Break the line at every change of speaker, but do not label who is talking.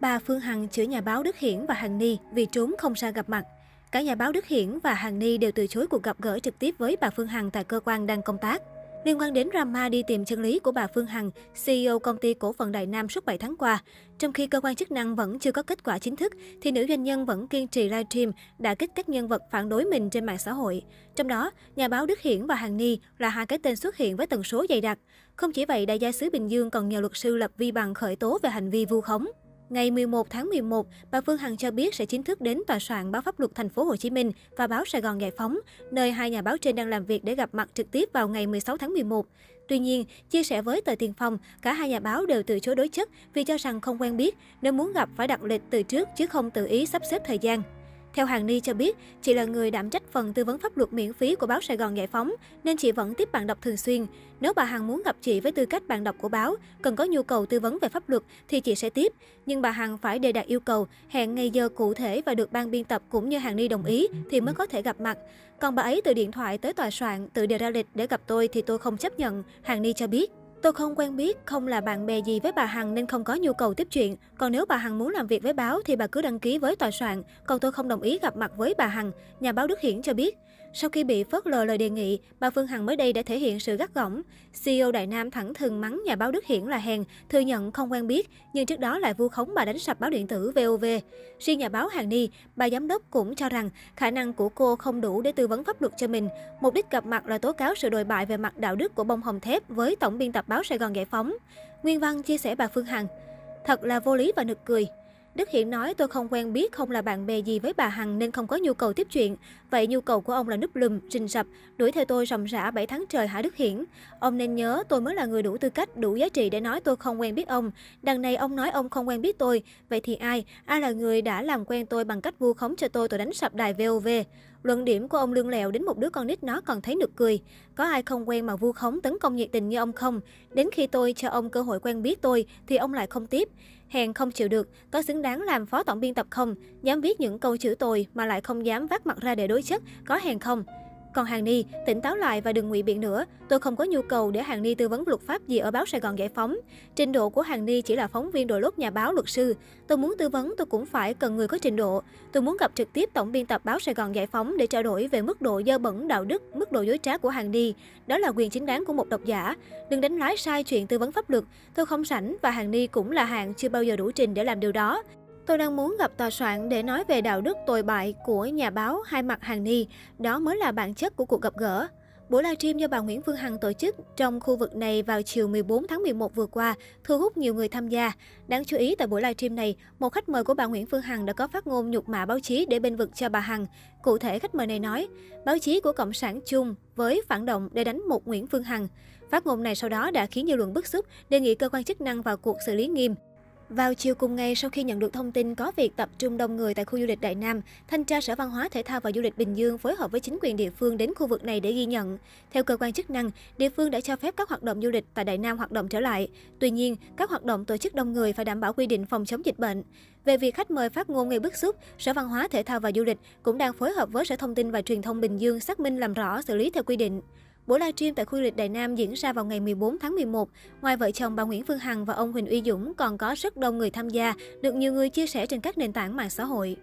Bà Phương Hằng chửi nhà báo Đức Hiển và Hằng Ni vì trốn không ra gặp mặt. Cả nhà báo Đức Hiển và Hằng Ni đều từ chối cuộc gặp gỡ trực tiếp với bà Phương Hằng tại cơ quan đang công tác. Liên quan đến drama đi tìm chân lý của bà Phương Hằng, CEO công ty cổ phần Đại Nam suốt 7 tháng qua, trong khi cơ quan chức năng vẫn chưa có kết quả chính thức, thì nữ doanh nhân vẫn kiên trì livestream đã kích các nhân vật phản đối mình trên mạng xã hội. Trong đó, nhà báo Đức Hiển và Hằng Ni là hai cái tên xuất hiện với tần số dày đặc. Không chỉ vậy, đại gia xứ Bình Dương còn nhờ luật sư lập vi bằng khởi tố về hành vi vu khống. Ngày 11 tháng 11, bà Phương Hằng cho biết sẽ chính thức đến tòa soạn báo pháp luật thành phố Hồ Chí Minh và báo Sài Gòn Giải phóng, nơi hai nhà báo trên đang làm việc để gặp mặt trực tiếp vào ngày 16 tháng 11. Tuy nhiên, chia sẻ với tờ Tiền Phong, cả hai nhà báo đều từ chối đối chất vì cho rằng không quen biết, nếu muốn gặp phải đặt lịch từ trước chứ không tự ý sắp xếp thời gian. Theo Hàng Ni cho biết, chị là người đảm trách phần tư vấn pháp luật miễn phí của báo Sài Gòn Giải phóng, nên chị vẫn tiếp bạn đọc thường xuyên. Nếu bà Hằng muốn gặp chị với tư cách bạn đọc của báo, cần có nhu cầu tư vấn về pháp luật thì chị sẽ tiếp. Nhưng bà Hằng phải đề đạt yêu cầu, hẹn ngày giờ cụ thể và được ban biên tập cũng như Hàng Ni đồng ý thì mới có thể gặp mặt. Còn bà ấy từ điện thoại tới tòa soạn tự đề ra lịch để gặp tôi thì tôi không chấp nhận, Hàng Ni cho biết. Tôi không quen biết, không là bạn bè gì với bà Hằng nên không có nhu cầu tiếp chuyện. Còn nếu bà Hằng muốn làm việc với báo thì bà cứ đăng ký với tòa soạn, còn tôi không đồng ý gặp mặt với bà Hằng, nhà báo Đức Hiển cho biết. Sau khi bị phớt lờ lời đề nghị, bà Phương Hằng mới đây đã thể hiện sự gắt gỏng. CEO Đại Nam thẳng thừng mắng nhà báo Đức Hiển là hèn, thừa nhận không quen biết, nhưng trước đó lại vu khống bà đánh sập báo điện tử VOV. Riêng nhà báo Hàng Ni, bà giám đốc cũng cho rằng khả năng của cô không đủ để tư vấn pháp luật cho mình. Mục đích gặp mặt là tố cáo sự đồi bại về mặt đạo đức của bông hồng thép với tổng biên tập báo Sài Gòn Giải phóng. Nguyên văn chia sẻ bà Phương Hằng. Thật là vô lý và nực cười. Đức Hiển nói tôi không quen biết, không là bạn bè gì với bà Hằng nên không có nhu cầu tiếp chuyện. Vậy nhu cầu của ông là núp lùm, rình rập, đuổi theo tôi ròng rã 7 tháng trời hả Đức Hiển? Ông nên nhớ tôi mới là người đủ tư cách, đủ giá trị để nói tôi không quen biết ông. Đằng này ông nói ông không quen biết tôi. Vậy thì ai? Ai là người đã làm quen tôi bằng cách vu khống cho tôi tôi đánh sập đài VOV? Luận điểm của ông lương lèo đến một đứa con nít nó còn thấy nực cười. Có ai không quen mà vu khống tấn công nhiệt tình như ông không? Đến khi tôi cho ông cơ hội quen biết tôi thì ông lại không tiếp. Hèn không chịu được, có xứng đáng làm phó tổng biên tập không? Dám viết những câu chữ tồi mà lại không dám vác mặt ra để đối chất, có hèn không? Còn Hàng Ni, tỉnh táo lại và đừng ngụy biện nữa. Tôi không có nhu cầu để Hàng Ni tư vấn luật pháp gì ở báo Sài Gòn Giải phóng. Trình độ của Hàng Ni chỉ là phóng viên đội lốt nhà báo luật sư. Tôi muốn tư vấn tôi cũng phải cần người có trình độ. Tôi muốn gặp trực tiếp tổng biên tập báo Sài Gòn Giải phóng để trao đổi về mức độ dơ bẩn đạo đức, mức độ dối trá của Hàng Ni. Đó là quyền chính đáng của một độc giả. Đừng đánh lái sai chuyện tư vấn pháp luật. Tôi không sảnh và Hàng Ni cũng là hàng chưa bao giờ đủ trình để làm điều đó. Tôi đang muốn gặp tòa soạn để nói về đạo đức tồi bại của nhà báo hai mặt hàng ni. Đó mới là bản chất của cuộc gặp gỡ. Buổi livestream do bà Nguyễn Phương Hằng tổ chức trong khu vực này vào chiều 14 tháng 11 vừa qua thu hút nhiều người tham gia. Đáng chú ý tại buổi livestream này, một khách mời của bà Nguyễn Phương Hằng đã có phát ngôn nhục mạ báo chí để bên vực cho bà Hằng. Cụ thể khách mời này nói, báo chí của Cộng sản chung với phản động để đánh một Nguyễn Phương Hằng. Phát ngôn này sau đó đã khiến dư luận bức xúc, đề nghị cơ quan chức năng vào cuộc xử lý nghiêm. Vào chiều cùng ngày, sau khi nhận được thông tin có việc tập trung đông người tại khu du lịch Đại Nam, Thanh tra Sở Văn hóa Thể thao và Du lịch Bình Dương phối hợp với chính quyền địa phương đến khu vực này để ghi nhận. Theo cơ quan chức năng, địa phương đã cho phép các hoạt động du lịch tại Đại Nam hoạt động trở lại. Tuy nhiên, các hoạt động tổ chức đông người phải đảm bảo quy định phòng chống dịch bệnh. Về việc khách mời phát ngôn gây bức xúc, Sở Văn hóa Thể thao và Du lịch cũng đang phối hợp với Sở Thông tin và Truyền thông Bình Dương xác minh làm rõ xử lý theo quy định. Buổi livestream tại khu du lịch Đại Nam diễn ra vào ngày 14 tháng 11. Ngoài vợ chồng bà Nguyễn Phương Hằng và ông Huỳnh Uy Dũng còn có rất đông người tham gia, được nhiều người chia sẻ trên các nền tảng mạng xã hội.